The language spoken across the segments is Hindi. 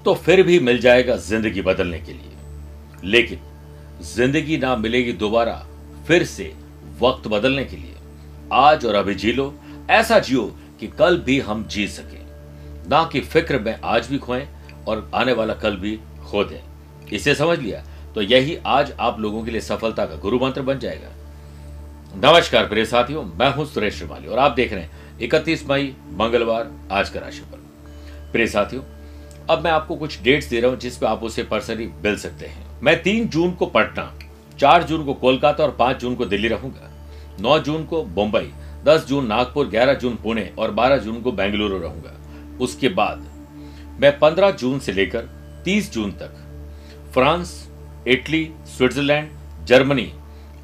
वक्त तो फिर भी मिल जाएगा ज़िंदगी बदलने के लिए। लेकिन, ज़िंदगी ना मिलेगी दोबारा, फिर से वक्त बदलने के लिए। आज और अभी जी लो, ऐसा जियो कि कल भी हम जी सके। ना कि फ़िक्र में आज भी खोएँ और आने वाला कल भी खो दें। इसे समझ लिया? तो यही आज आप लोगों के लिए सफलता का गुरु मंत्र बन जाएगा। नमस्कार प्रिय साथियों, मैं हूँ सुरेश श्रीमाली और आप देख रहे हैं इकतीस मई, मंगलवार, आज का राशिफल। प्रिय साथियों अब मैं आपको कुछ डेट्स दे रहा हूँ जिसपे आप उसे पर्सनली मिल सकते हैं। मैं तीन जून को पटना, चार जून को कोलकाता और पाँच जून को दिल्ली रहूँगा। नौ जून को मुंबई दस जून नागपुर, ग्यारह जून पुणे और बारह जून को बेंगलुरु रहूँगा। उसके बाद मैं पंद्रह जून से लेकर तीस जून तक फ्रांस, इटली, स्विट्जरलैंड, जर्मनी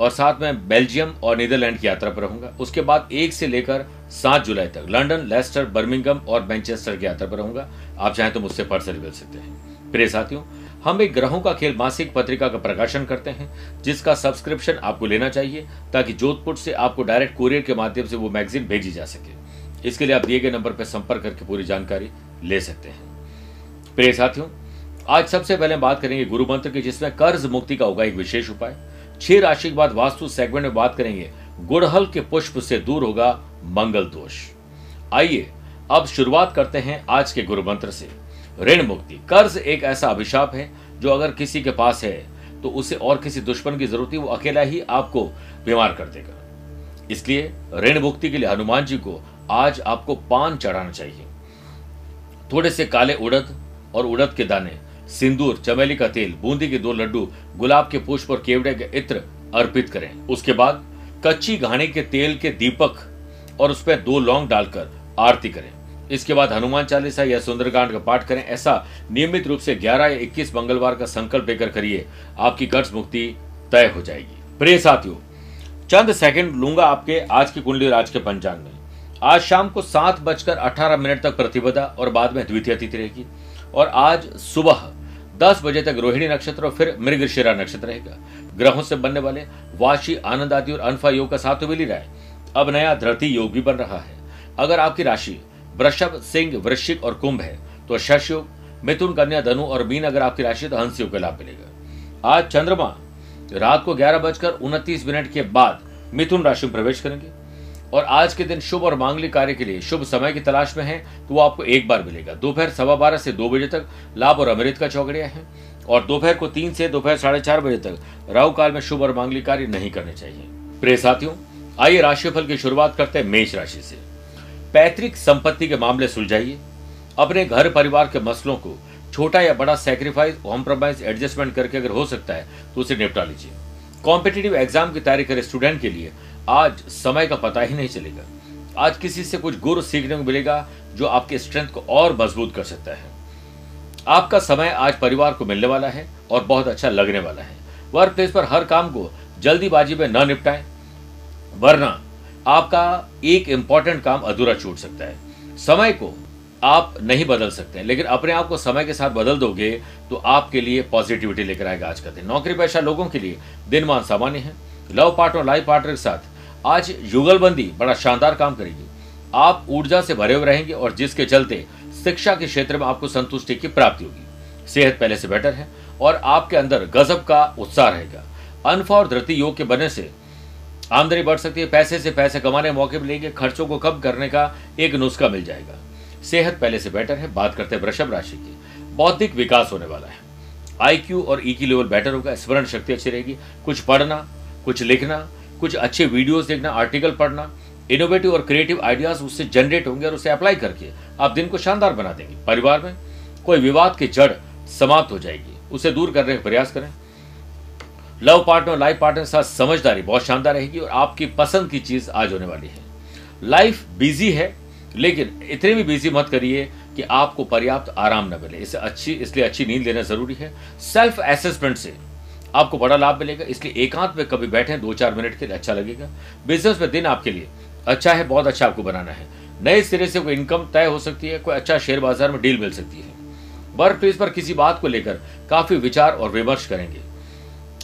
और साथ में बेल्जियम और नीदरलैंड की यात्रा पर रहूँगा। उसके बाद एक से लेकर सात जुलाई तक लंदन लेस्टर बर्मिंगम और मैनचेस्टर की यात्रा पर रहूँगा। आप चाहें तो मुझसे पर्सल मिल सकते हैं। प्रिय साथियों, हम एक ग्रहों का खेल मासिक पत्रिका का प्रकाशन करते हैं, जिसका सब्सक्रिप्शन आपको लेना चाहिए, ताकि जोधपुर से आपको डायरेक्ट कुरियर के माध्यम से वो मैगजीन भेजी जा सके। इसके लिए आप दिए गए नंबर पर संपर्क करके पूरी जानकारी ले सकते हैं। प्रिय साथियों, आज सबसे पहले बात करेंगे गुरु मंत्र की, जिसमें कर्ज मुक्ति का होगा एक विशेष उपाय। छह राशि के बाद वास्तु सेगमेंट में बात करेंगे। गुड़हल के पुष्प से दूर होगा मंगल दोष। आइए, अब शुरुआत करते हैं आज के गुरु मंत्र से। ऋण मुक्ति। कर्ज एक ऐसा अभिशाप है जो अगर किसी के पास है तो उसे और किसी दुश्मन की ज़रूरत है वो अकेला ही आपको बीमार कर देगा। इसलिए ऋण मुक्ति के लिए हनुमान जी को आज आपको पान चढ़ाना चाहिए। थोड़े से काले उड़द और उड़द के दाने, सिंदूर, चमेली का तेल, बूंदी के दो लड्डू, गुलाब के पुष्प और केवड़े के इत्र अर्पित करें। उसके बाद कच्ची घाणी के तेल के दीपक और उस पर दो लौंग डालकर आरती करें। इसके बाद हनुमान चालीसा या सुंदरकांड का पाठ करें। ऐसा नियमित रूप से 11 या 21 मंगलवार का संकल्प लेकर करिए, आपकी कर्ज मुक्ति तय हो जाएगी। प्रिय साथियों, चंद सेकंड लूँगा आपके आज की कुंडली राज के पंचांग में। आज शाम को सात बजकर अठारह मिनट तक प्रतिपदा और बाद में द्वितीय तिथि रहेगी। और आज सुबह दस बजे तक रोहिणी नक्षत्र और फिर मृगशिरा नक्षत्र रहेगा। ग्रहों से बनने वाले वाशी, आनंद आदि और अनफा योग का साथ मिल ही रहा है। अब नया धरती योग भी बन रहा है। अगर आपकी राशि वृषभ, सिंह, वृश्चिक और कुंभ है तो शश योग, मिथुन, कन्या, धनु और मीन अगर आपकी राशि तो हंस योग का लाभ मिलेगा। आज चंद्रमा, रात को ग्यारह बजकर उनतीस मिनट के बाद मिथुन राशि में प्रवेश करेंगे। और आज के दिन शुभ और मांगलिक कार्य के लिए शुभ समय की तलाश में है तो वो आपको एक बार मिलेगा। दोपहर सवा बारह से दो बजे तक लाभ और अमृत का चौकड़िया है और दोपहर को तीन से दोपहर साढ़े चार बजे तक राहु काल में शुभ और मांगलिक कार्य नहीं करने चाहिए। प्रिय साथियों, आइए राशिफल की शुरुआत करते हैं मेष राशि से। पैतृक संपत्ति के मामले सुलझाइए। अपने घर परिवार के मसलों को छोटा या बड़ा सेक्रीफाइस कॉम्प्रोमाइज एडजस्टमेंट करके अगर हो सकता है तो उसे निपटा लीजिए। कॉम्पिटेटिव एग्ज़ाम की तैयारी करे स्टूडेंट के लिए। आज समय का पता ही नहीं चलेगा। आज किसी से कुछ गुर सीखने को मिलेगा जो आपके स्ट्रेंथ को और मज़बूत कर सकता है। आपका समय आज परिवार को मिलने वाला है और बहुत अच्छा लगने वाला है। वर्क प्लेस पर हर काम को जल्दीबाजी में न निपटाएँ, वरना आपका एक इंपॉर्टेंट काम अधूरा छूट सकता है। समय को आप नहीं बदल सकते, लेकिन अपने आप को समय के साथ बदल दोगे तो आपके लिए पॉजिटिविटी लेकर आएगा आज का दिन। नौकरी पेशा लोगों के लिए दिनमान सामान्य है। लव पार्टनर लाइफ पार्टनर के साथ आज युगलबंदी बड़ा शानदार काम करेगी। आप ऊर्जा से भरे हुए रहेंगे और जिसके चलते शिक्षा के क्षेत्र में आपको संतुष्टि की प्राप्ति होगी। सेहत पहले से बेटर है और आपके अंदर गजब का उत्साह रहेगा। अनफा और धरती योग के बनने से आमदनी बढ़ सकती है, पैसे से पैसे कमाने मौके मिलेंगे, खर्चों को कम करने का एक नुस्खा मिल जाएगा। सेहत पहले से बेटर है, बात करते हैं वृषभ राशि की। बौद्धिक विकास होने वाला है। आईक्यू और ई लेवल बेटर होगा, स्मरण शक्ति अच्छी रहेगी। कुछ पढ़ना, कुछ लिखना कुछ अच्छे वीडियोस देखना आर्टिकल पढ़ना इनोवेटिव और क्रिएटिव आइडियाज़ उससे जनरेट होंगे और उसे अप्लाई करके आप दिन को शानदार बना देंगे। परिवार में कोई विवाद की जड़ समाप्त हो जाएगी। उसे दूर करने का प्रयास करें। लव पार्टनर लाइफ पार्टनर के साथ समझदारी बहुत शानदार रहेगी और आपकी पसंद की चीज़ आज होने वाली है। लाइफ बिज़ी है, लेकिन इतने भी बिज़ी मत करिए कि आपको पर्याप्त आराम न मिले। इसे अच्छी, इसलिए अच्छी नींद लेना ज़रूरी है। सेल्फ असेसमेंट से आपको बड़ा लाभ मिलेगा, इसलिए एकांत में कभी बैठे दो चार मिनट के लिए अच्छा लगेगा। बिज़नेस में दिन आपके लिए अच्छा है, बहुत अच्छा आपको बनाना है। नए सिरे से कोई इनकम तय हो सकती है, कोई अच्छा शेयर बाज़ार में डील मिल सकती है। वर्क प्लेस पर किसी बात को लेकर काफ़ी विचार और विमर्श करेंगे।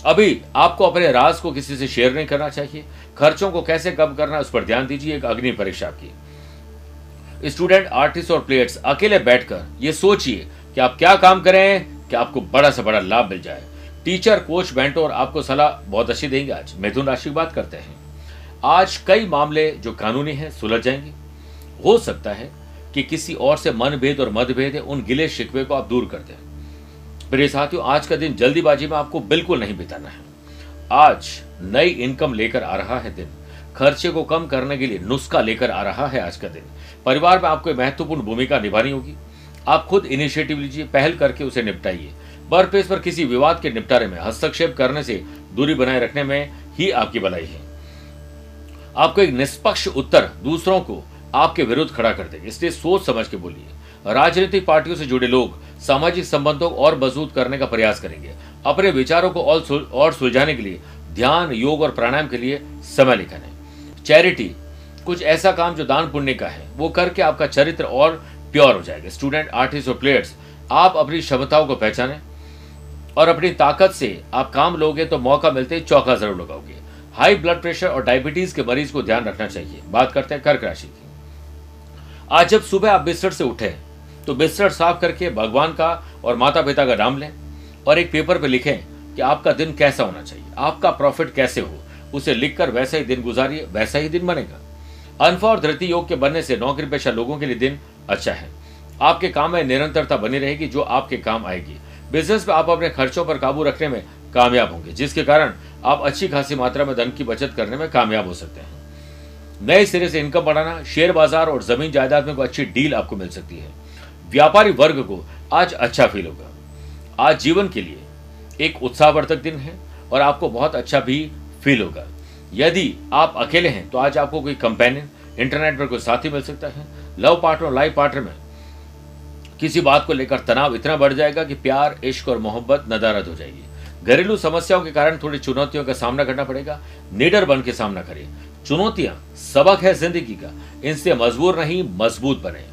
अभी आपको अपने राज को किसी से शेयर नहीं करना चाहिए। खर्चों को कैसे कम करना उस पर ध्यान दीजिए, एक अग्नि परीक्षा की। स्टूडेंट आर्टिस्ट और प्लेयर्स अकेले बैठकर ये सोचिए कि आप क्या काम करें, कि आपको बड़ा से बड़ा लाभ मिल जाए। टीचर, कोच, मेंटोर आपको सलाह बहुत अच्छी देंगे आज। मिथुन राशि की बात करते हैं। आज कई मामले जो कानूनी हैं, सुलझ जाएँगे। हो सकता है कि किसी और से मनभेद और मतभेद है, उन गिले शिकवे को आप दूर कर दें। प्रिय साथियों, आज का दिन जल्दीबाजी में आपको बिल्कुल नहीं बिताना है। आज नई इनकम लेकर आ रहा है दिन। खर्चे को कम करने के लिए नुस्खा लेकर आ रहा है आज का दिन। परिवार में आपको महत्वपूर्ण भूमिका निभानी होगी। आप खुद इनिशिएटिव लीजिए, पहल करके उसे निपटाइए। बर्फेस पर किसी विवाद के निपटारे में हस्तक्षेप करने से दूरी बनाए रखने में ही आपकी भलाई है। आपको एक निष्पक्ष उत्तर दूसरों को आपके विरुद्ध खड़ा कर देंगे। इसलिए सोच समझ के बोलिए। राजनीतिक पार्टियों से जुड़े लोग सामाजिक संबंधों को और मज़बूत करने का प्रयास करेंगे। अपने विचारों को और सुलझाने के लिए ध्यान, योग और प्राणायाम के लिए समय है चैरिटी, कुछ ऐसा काम जो दान पुण्य का है, वो करके आपका चरित्र और प्योर हो जाएगा। स्टूडेंट, आर्टिस्ट और प्लेयर्स, आप अपनी क्षमताओं को पहचाने। और अपनी ताकत से आप काम लोगे तो मौका मिलते चौका ज़रूर लगाओगे। हाई ब्लड प्रेशर और डायबिटीज़ के मरीज़ को ध्यान रखना चाहिए। बात करते हैं कर्क राशि की। आज जब सुबह आप बिस्तर से उठे तो बिस्तर साफ़ करके भगवान का और माता पिता का नाम लें और एक पेपर पे लिखें कि आपका दिन कैसा होना चाहिए। आपका प्रॉफिट कैसे हो? उसे लिखकर वैसा ही दिन गुजारिए, वैसा ही दिन बनेगा। अनफा और धृति योग के बनने से नौकरी पेशा लोगों के लिए दिन अच्छा है। आपके काम में निरंतरता बनी रहेगी, जो आपके काम आएगी। बिज़नेस में आप अपने खर्चों पर काबू रखने में कामयाब होंगे, जिसके कारण आप अच्छी खासी मात्रा में धन की बचत करने में कामयाब हो सकते हैं। नए सिरे से इनकम बढ़ाना शेयर बाज़ार और ज़मीन जायदाद में कोई अच्छी डील आपको मिल सकती है। व्यापारी वर्ग को आज अच्छा फील होगा। आज जीवन के लिए एक उत्साहवर्धक दिन है और आपको बहुत अच्छा भी फील होगा। यदि आप अकेले हैं तो आज आपको कोई कंपेनियन इंटरनेट पर कोई साथी मिल सकता है। लव पार्टनर लाइफ पार्टनर में किसी बात को लेकर तनाव इतना बढ़ जाएगा कि प्यार, इश्क और मोहब्बत नदारद हो जाएगी। घरेलू समस्याओं के कारण थोड़ी चुनौतियों का सामना करना पड़ेगा। निडर बन के सामना करिए। चुनौतियाँ सबक है ज़िंदगी का। इनसे मजबूर नहीं मज़बूत बने।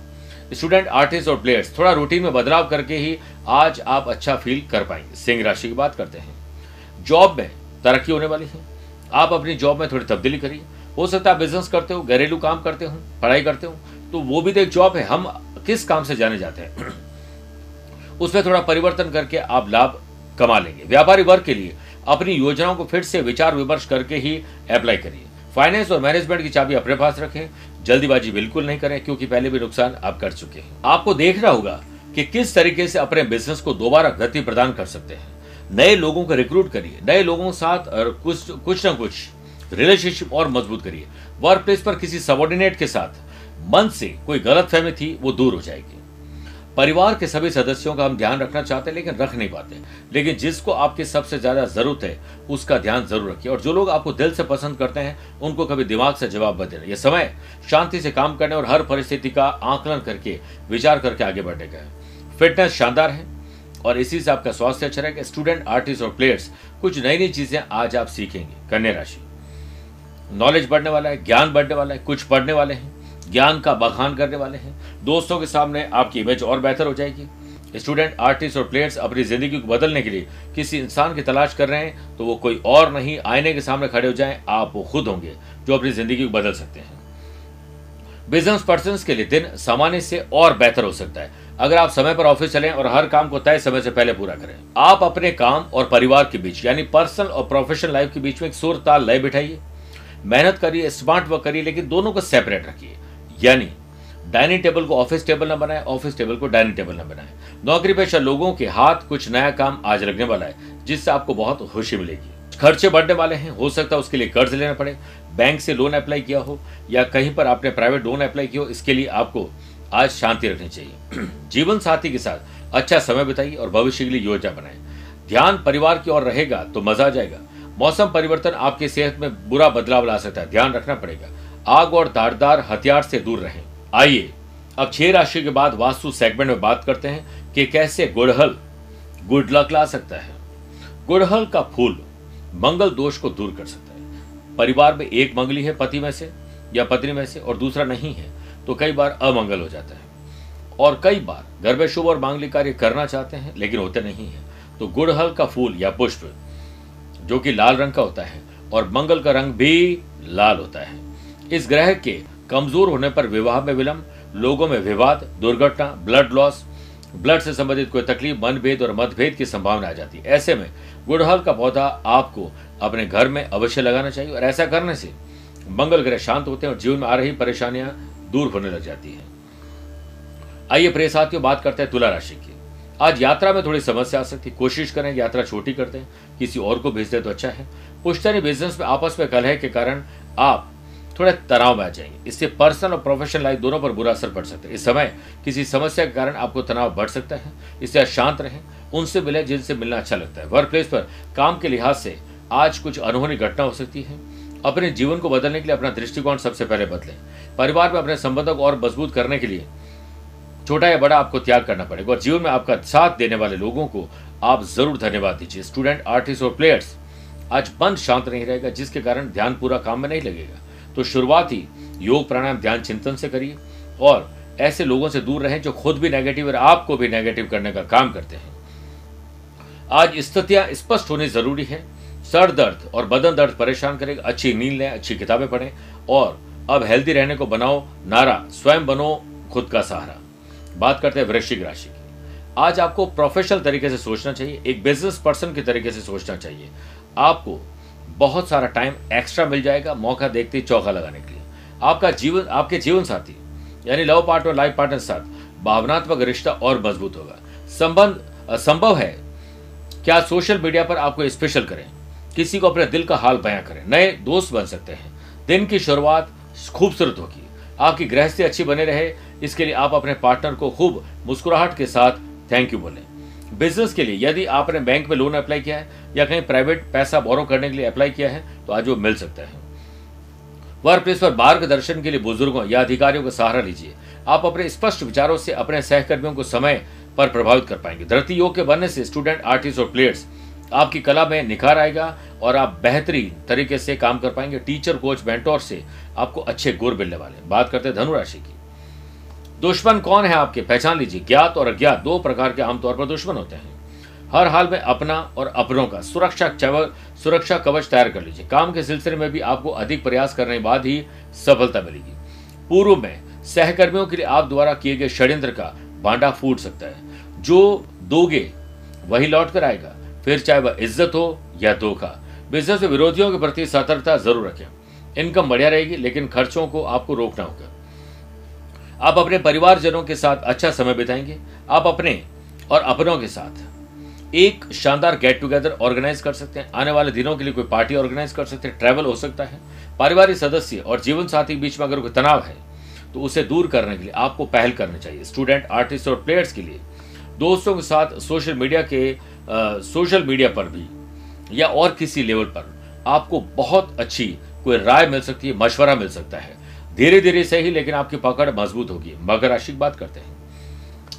स्टूडेंट, आर्टिस्ट और प्लेयर्स, थोड़ा रूटीन में बदलाव करके ही आज आप अच्छा फील कर पाएँगे। सिंह राशि की बात करते हैं। जॉब में तरक्की होने वाली है। आप अपनी जॉब में थोड़ी तब्दीली करिए। हो सकता है बिज़नेस करते हो, घरेलू काम करते हो, पढ़ाई करते हो तो वो भी तो एक जॉब है। हम किस काम से जाने जाते हैं? उसमें थोड़ा परिवर्तन करके आप लाभ कमा लेंगे। व्यापारी वर्ग के लिए अपनी योजनाओं को फिर से विचार विमर्श करके ही अप्लाई करिए। फाइनेंस और मैनेजमेंट की चाबी अपने पास रखें। जल्दीबाजी बिल्कुल नहीं करें, क्योंकि पहले भी नुकसान आप कर चुके हैं। आपको देखना होगा कि किस तरीके से अपने बिज़नेस को दोबारा गति प्रदान कर सकते हैं। नए लोगों को रिक्रूट करिए। नए लोगों के साथ कुछ कुछ ना कुछ रिलेशनशिप और मज़बूत करिए। वर्क प्लेस पर किसी सबॉर्डिनेट के साथ मन से कोई गलत फहमी थी, वो दूर हो जाएगी। परिवार के सभी सदस्यों का हम ध्यान रखना चाहते हैं, लेकिन रख नहीं पाते। लेकिन जिसको आपकी सबसे ज़्यादा ज़रूरत है, उसका ध्यान ज़रूर रखिए। और जो लोग आपको दिल से पसंद करते हैं, उनको कभी दिमाग से जवाब मत देना। यह समय शांति से काम करने और हर परिस्थिति का आकलन करके, विचार करके आगे बढ़ने का है। फिटनेस शानदार है, और इसी से आपका स्वास्थ्य अच्छा रहेगा। स्टूडेंट आर्टिस्ट और प्लेयर्स कुछ नई नई चीज़ें आज आप सीखेंगे। कन्या राशि। नॉलेज बढ़ने वाला है, ज्ञान बढ़ने वाला है, कुछ पढ़ने वाले हैं। ज्ञान का बखान करने वाले हैं। दोस्तों के सामने आपकी इमेज और बेहतर हो जाएगी। स्टूडेंट आर्टिस्ट और प्लेयर्स अपनी ज़िंदगी को बदलने के लिए किसी इंसान की तलाश कर रहे हैं तो वो कोई और नहीं, आईने के सामने खड़े हो जाएँ, आप वो खुद होंगे जो अपनी ज़िंदगी को बदल सकते हैं। बिज़नेस पर्सन के लिए दिन सामान्य से और बेहतर हो सकता है। अगर आप समय पर ऑफ़िस चलें और हर काम को तय समय से पहले पूरा करें, आप अपने काम और परिवार के बीच, यानी पर्सनल और प्रोफेशनल लाइफ के बीच में एक सुर ताल लय बिठाइए। मेहनत करिए स्मार्ट वर्क करिए, लेकिन दोनों को सेपरेट रखिए। यानी डाइनिंग टेबल को ऑफ़िस टेबल न बनाए, ऑफ़िस टेबल को डाइनिंग टेबल न बनाए। नौकरी पेशा लोगों के हाथ कुछ नया काम आज लगने वाला है, जिससे आपको बहुत खुशी मिलेगी। खर्चे बढ़ने वाले हैं, हो सकता है उसके लिए कर्ज लेना पड़े, बैंक से लोन अप्लाई किया हो, या कहीं पर आपने प्राइवेट लोन अप्लाई किया हो, इसके लिए आपको आज शांति रखनी चाहिए। जीवन साथी के साथ अच्छा समय बिताइए और भविष्य के लिए योजना बनाए। ध्यान परिवार की ओर रहेगा तो मज़ा आ जाएगा। मौसम परिवर्तन आपकी सेहत में बुरा बदलाव ला सकता है, ध्यान रखना पड़ेगा। आग और धारदार हथियार से दूर रहें। आइए, अब छह राशि के बाद वास्तु सेगमेंट में बात करते हैं कि कैसे गुड़हल गुड लक ला सकता है। गुड़हल का फूल मंगल दोष को दूर कर सकता है। परिवार में एक मंगली है पति में से, या पत्नी में से, और दूसरा नहीं है तो कई बार अमंगल हो जाता है। और कई बार घर में शुभ और मांगलिक कार्य करना चाहते हैं, लेकिन होते नहीं है। तो गुड़हल का फूल या पुष्प, जो कि लाल रंग का होता है, और मंगल का रंग भी लाल होता है। इस ग्रह के कमज़ोर होने पर विवाह में विलंब, लोगों में विवाद, दुर्घटना ब्लड लॉस ब्लड से संबंधित कोई तकलीफ़, मनभेद और मतभेद की संभावना आ जाती है। ऐसे में गुड़हल का पौधा आपको अपने घर में अवश्य लगाना चाहिए और ऐसा करने से मंगल ग्रह शांत होते हैं और जीवन में आ रही परेशानियाँ दूर होने लग जाती है। आइए प्रिय साथियों, बात करते हैं तुला राशि की। आज यात्रा में थोड़ी समस्या आ सकती है। कोशिश करें यात्रा छोटी कर दें, किसी और को भेज दें तो अच्छा है। पुश्तनी बिज़नेस में आपस में कलह के कारण आप थोड़े तनाव में आ जाएँगे। इससे पर्सनल और प्रोफेशनल लाइफ दोनों पर बुरा असर पड़ सकता है। इस समय किसी समस्या के कारण आपको तनाव बढ़ सकता है, इससे शांत रहें, उनसे मिले जिनसे मिलना अच्छा लगता है। वर्क प्लेस पर काम के लिहाज से आज कुछ अनहोनी घटना हो सकती है। अपने जीवन को बदलने के लिए अपना दृष्टिकोण सबसे पहले बदलें। परिवार में अपने संबंधों को और मज़बूत करने के लिए छोटा या बड़ा आपको त्याग करना पड़ेगा और जीवन में आपका साथ देने वाले लोगों को आप ज़रूर धन्यवाद दीजिए। स्टूडेंट आर्टिस्ट और प्लेयर्स आज मन शांत नहीं रहेगा, जिसके कारण ध्यान पूरा काम में नहीं लगेगा। तो शुरुआत ही योग प्राणायाम, ध्यान चिंतन से करिए। और ऐसे लोगों से दूर रहें जो खुद भी नेगेटिव और आपको भी नेगेटिव करने का काम करते हैं। आज स्थितियाँ स्पष्ट होनी ज़रूरी है। सर दर्द और बदन दर्द परेशान करेगा। अच्छी नींद लें, अच्छी किताबें पढ़ें और अब हेल्दी रहने को बनाओ। नारा, स्वयं बनो खुद का सहारा। बात करते हैं वृश्चिक राशि की। आज आपको प्रोफेशनल तरीके से सोचना चाहिए। एक बिज़नेस पर्सन के तरीके से सोचना चाहिए। आपको बहुत सारा टाइम एक्स्ट्रा मिल जाएगा मौका देखते ही चौका लगाने के लिए। आपका जीवन, आपके जीवन साथी, यानी लव पार्टनर लाइफ पार्टनर साथ, भावनात्मक रिश्ता और मज़बूत होगा। संबंध संभव है, क्या सोशल मीडिया पर आपको स्पेशल करें? किसी को अपने दिल का हाल बयां करें। नए दोस्त बन सकते हैं। दिन की शुरुआत खूबसूरत होगी। आपकी गृहस्थी अच्छी बने रहे। इसके लिए आप अपने पार्टनर को खूब मुस्कुराहट के साथ थैंक यू बोलें। बिज़नेस के लिए, यदि आपने बैंक में लोन अप्लाई किया है, या कहीं प्राइवेट पैसा बोरो करने के लिए अप्लाई किया है तो आज वो मिल सकता है। वर्क प्लेस पर मार्गदर्शन के लिए बुज़ुर्गों या अधिकारियों का सहारा लीजिए। आप अपने स्पष्ट विचारों से अपने सहकर्मियों को समय पर प्रभावित कर पाएँगे। धरती योग के बनने से स्टूडेंट आर्टिस्ट और प्लेयर्स आपकी कला में निखार आएगा और आप बेहतरीन तरीके से काम कर पाएँगे। टीचर कोच मेंटोर से आपको अच्छे गुर मिलने वाले बात करते हैं धनुराशि की। दुश्मन कौन है आपके? पहचान लीजिए। ज्ञात और अज्ञात दो प्रकार के आमतौर पर दुश्मन होते हैं। हर हाल में अपना और अपनों का सुरक्षा सुरक्षा कवच तैयार कर लीजिए। काम के सिलसिले में भी आपको अधिक प्रयास करने के बाद ही सफलता मिलेगी। पूर्व में सहकर्मियों के लिए आप द्वारा किए गए षड्यंत्र का बांडा फूट सकता है। जो दोगे, वही लौट कर आएगा। फिर चाहे वह इज़्ज़त हो या धोखा। बिज़नेस विरोधियों के प्रति सतर्कता ज़रूर रखें। इनकम बढ़िया रहेगी, लेकिन खर्चों को आपको रोकना होगा। आप अपने परिवारजनों के साथ अच्छा समय बिताएँगे आप अपने और अपनों के साथ एक शानदार गेट टुगेदर ऑर्गेनाइज कर सकते हैं। आने वाले दिनों के लिए कोई पार्टी ऑर्गेनाइज कर सकते हैं। ट्रैवल हो सकता है। पारिवारिक सदस्य और जीवन साथी के बीच में अगर कोई तनाव है तो उसे दूर करने के लिए आपको पहल करनी चाहिए। स्टूडेंट आर्टिस्ट और प्लेयर्स के लिए। दोस्तों के साथ सोशल मीडिया के आ, सोशल मीडिया पर भी या और किसी लेवल पर आपको बहुत अच्छी कोई राय मिल सकती है मशवरा मिल सकता है। धीरे धीरे से ही लेकिन आपकी पकड़ मज़बूत होगी। मगर राशि की बात करते हैं।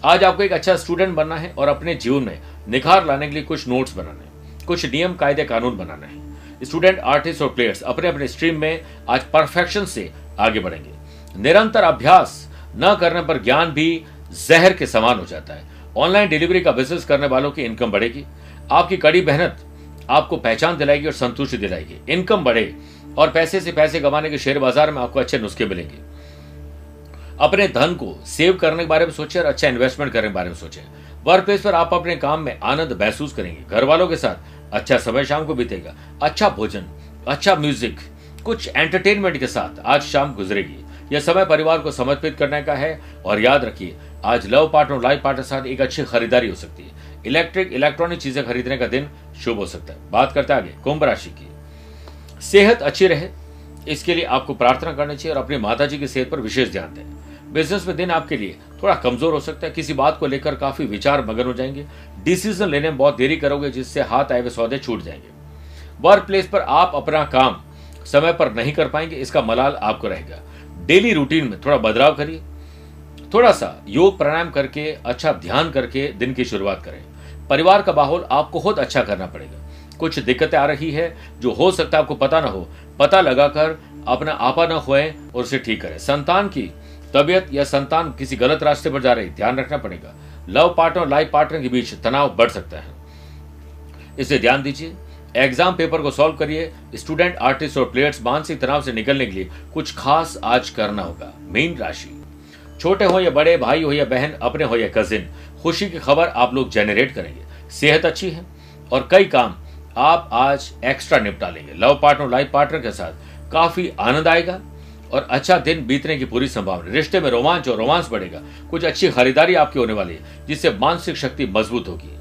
आज आपको एक अच्छा स्टूडेंट बनना है और अपने जीवन में निखार लाने के लिए कुछ नोट्स बनाने हैं, कुछ नियम, कायदे, कानून बनाना है। स्टूडेंट, आर्टिस्ट और प्लेयर्स अपने अपने स्ट्रीम में आज परफेक्शन से आगे बढ़ेंगे। निरंतर अभ्यास न करने पर ज्ञान भी जहर के समान हो जाता है। ऑनलाइन डिलीवरी का बिज़नेस करने वालों की इनकम बढ़ेगी। आपकी कड़ी मेहनत आपको पहचान दिलाएगी और संतुष्टि दिलाएगी। इनकम बढ़े और पैसे से पैसे कमाने के शेयर बाज़ार में आपको अच्छे नुस्खे मिलेंगे। अपने धन को सेव करने के बारे में सोचें और अच्छा इन्वेस्टमेंट करने के बारे में सोचें। वर्क प्लेस पर आप अपने काम में आनंद महसूस करेंगे। घर वालों के साथ अच्छा समय शाम को बीतेगा। अच्छा भोजन अच्छा म्यूज़िक कुछ एंटरटेनमेंट के साथ आज शाम गुजरेगी। यह समय परिवार को समर्पित करने का है और याद रखिए, आज लव पार्टनर और लाइफ पार्टनर साथ एक अच्छी खरीदारी हो सकती है। इलेक्ट्रिक इलेक्ट्रॉनिक चीज़ें खरीदने का दिन शुभ हो सकता है। बात करते आगे। कुंभ राशि की। सेहत अच्छी रहे, इसके लिए आपको प्रार्थना करनी चाहिए और अपनी माता जी की सेहत पर विशेष ध्यान दें। बिज़नेस में दिन आपके लिए थोड़ा कमज़ोर हो सकता है, किसी बात को लेकर काफ़ी विचार मगन हो जाएँगे। डिसीज़न लेने में बहुत देरी करोगे, जिससे हाथ आए हुए सौदे छूट जाएँगे। वर्क प्लेस पर आप अपना काम समय पर नहीं कर पाएँगे, इसका मलाल आपको रहेगा। डेली रूटीन में थोड़ा बदलाव करिए। थोड़ा सा योग प्राणायाम करके अच्छा ध्यान करके दिन की शुरुआत करें। परिवार का माहौल आपको खुद अच्छा करना पड़ेगा। कुछ दिक्कतें आ रही है, जो हो सकता है आपको पता ना हो। पता लगाकर अपना आपा न खोए और उसे ठीक करें। संतान की तबियत या संतान किसी गलत रास्ते पर जा रही, ध्यान रखना पड़ेगा। लव पार्टनर लाइफ पार्टनर के बीच तनाव बढ़ सकता है। इसे ध्यान दीजिए। एग्ज़ाम पेपर को सॉल्व करिए। स्टूडेंट, आर्टिस्ट और प्लेयर्स मानसिक तनाव से निकलने के लिए कुछ खास आज करना होगा। मीन राशि। छोटे हो या बड़े, भाई हो या बहन, अपने हो या कजिन, खुशी की खबर आप लोग जनरेट करेंगे। सेहत अच्छी है और कई काम आप आज एक्स्ट्रा निपटा लेंगे। लव पार्टनर लाइफ पार्टनर के साथ काफ़ी आनंद आएगा और अच्छा दिन बीतने की पूरी संभावना। रिश्ते में रोमांच और रोमांस बढ़ेगा। कुछ अच्छी खरीदारी आपकी होने वाली है, जिससे मानसिक शक्ति मज़बूत होगी।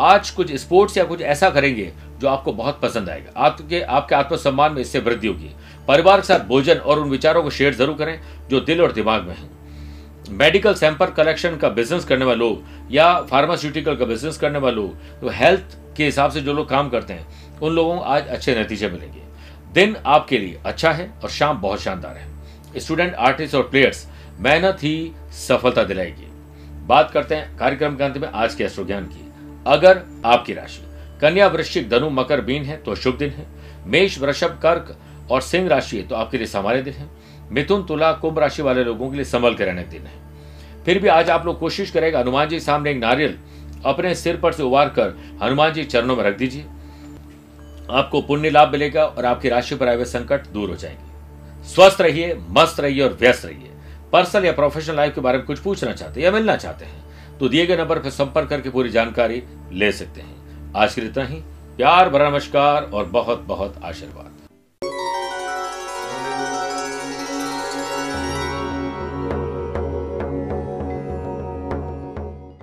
आज कुछ स्पोर्ट्स या कुछ ऐसा करेंगे जो आपको बहुत पसंद आएगा। आपके आपके आत्मसम्मान में इससे वृद्धि होगी। परिवार के साथ भोजन और उन विचारों को शेयर ज़रूर करें, जो दिल और दिमाग में है। मेडिकल सैंपल कलेक्शन का बिज़नेस करने वाले लोग या फार्मास्यूटिकल का बिज़नेस करने वाले लोग तो हेल्थ के हिसाब से जो लोग काम करते हैं, उन लोगों को आज अच्छे नतीजे मिलेंगे। दिन आपके लिए अच्छा है और शाम बहुत शानदार है। स्टूडेंट, आर्टिस्ट और प्लेयर्स, मेहनत ही सफलता दिलाएगी। बात करते हैं कार्यक्रम के अंत में आज के एस्ट्रो ज्ञान की। अगर आपकी राशि, कन्या वृश्चिक धनु मकर बीन है तो शुभ दिन है। मेष वृषभ कर्क और सिंह राशि है तो आपके लिए सामान्य दिन है। मिथुन, तुला, कुंभ राशि वाले लोगों के लिए संभल के रहने दिन है। फिर भी आज आप लोग कोशिश करेगा हनुमान जी सामने एक नारियल अपने सिर पर से उबार कर हनुमान जी चरणों में रख दीजिए। आपको पुण्य लाभ मिलेगा और आपकी राशि पर आए हुए संकट दूर हो जाएँगे। स्वस्थ रहिए, मस्त रहिए और व्यस्त रहिए। पर्सनल या प्रोफेशनल लाइफ के बारे में कुछ पूछना चाहते हैं या मिलना चाहते हैं तो दिए गए नंबर पर संपर्क करके पूरी जानकारी ले सकते हैं। आज के लिए इतना ही। प्यार भरा नमस्कार और बहुत बहुत आशीर्वाद।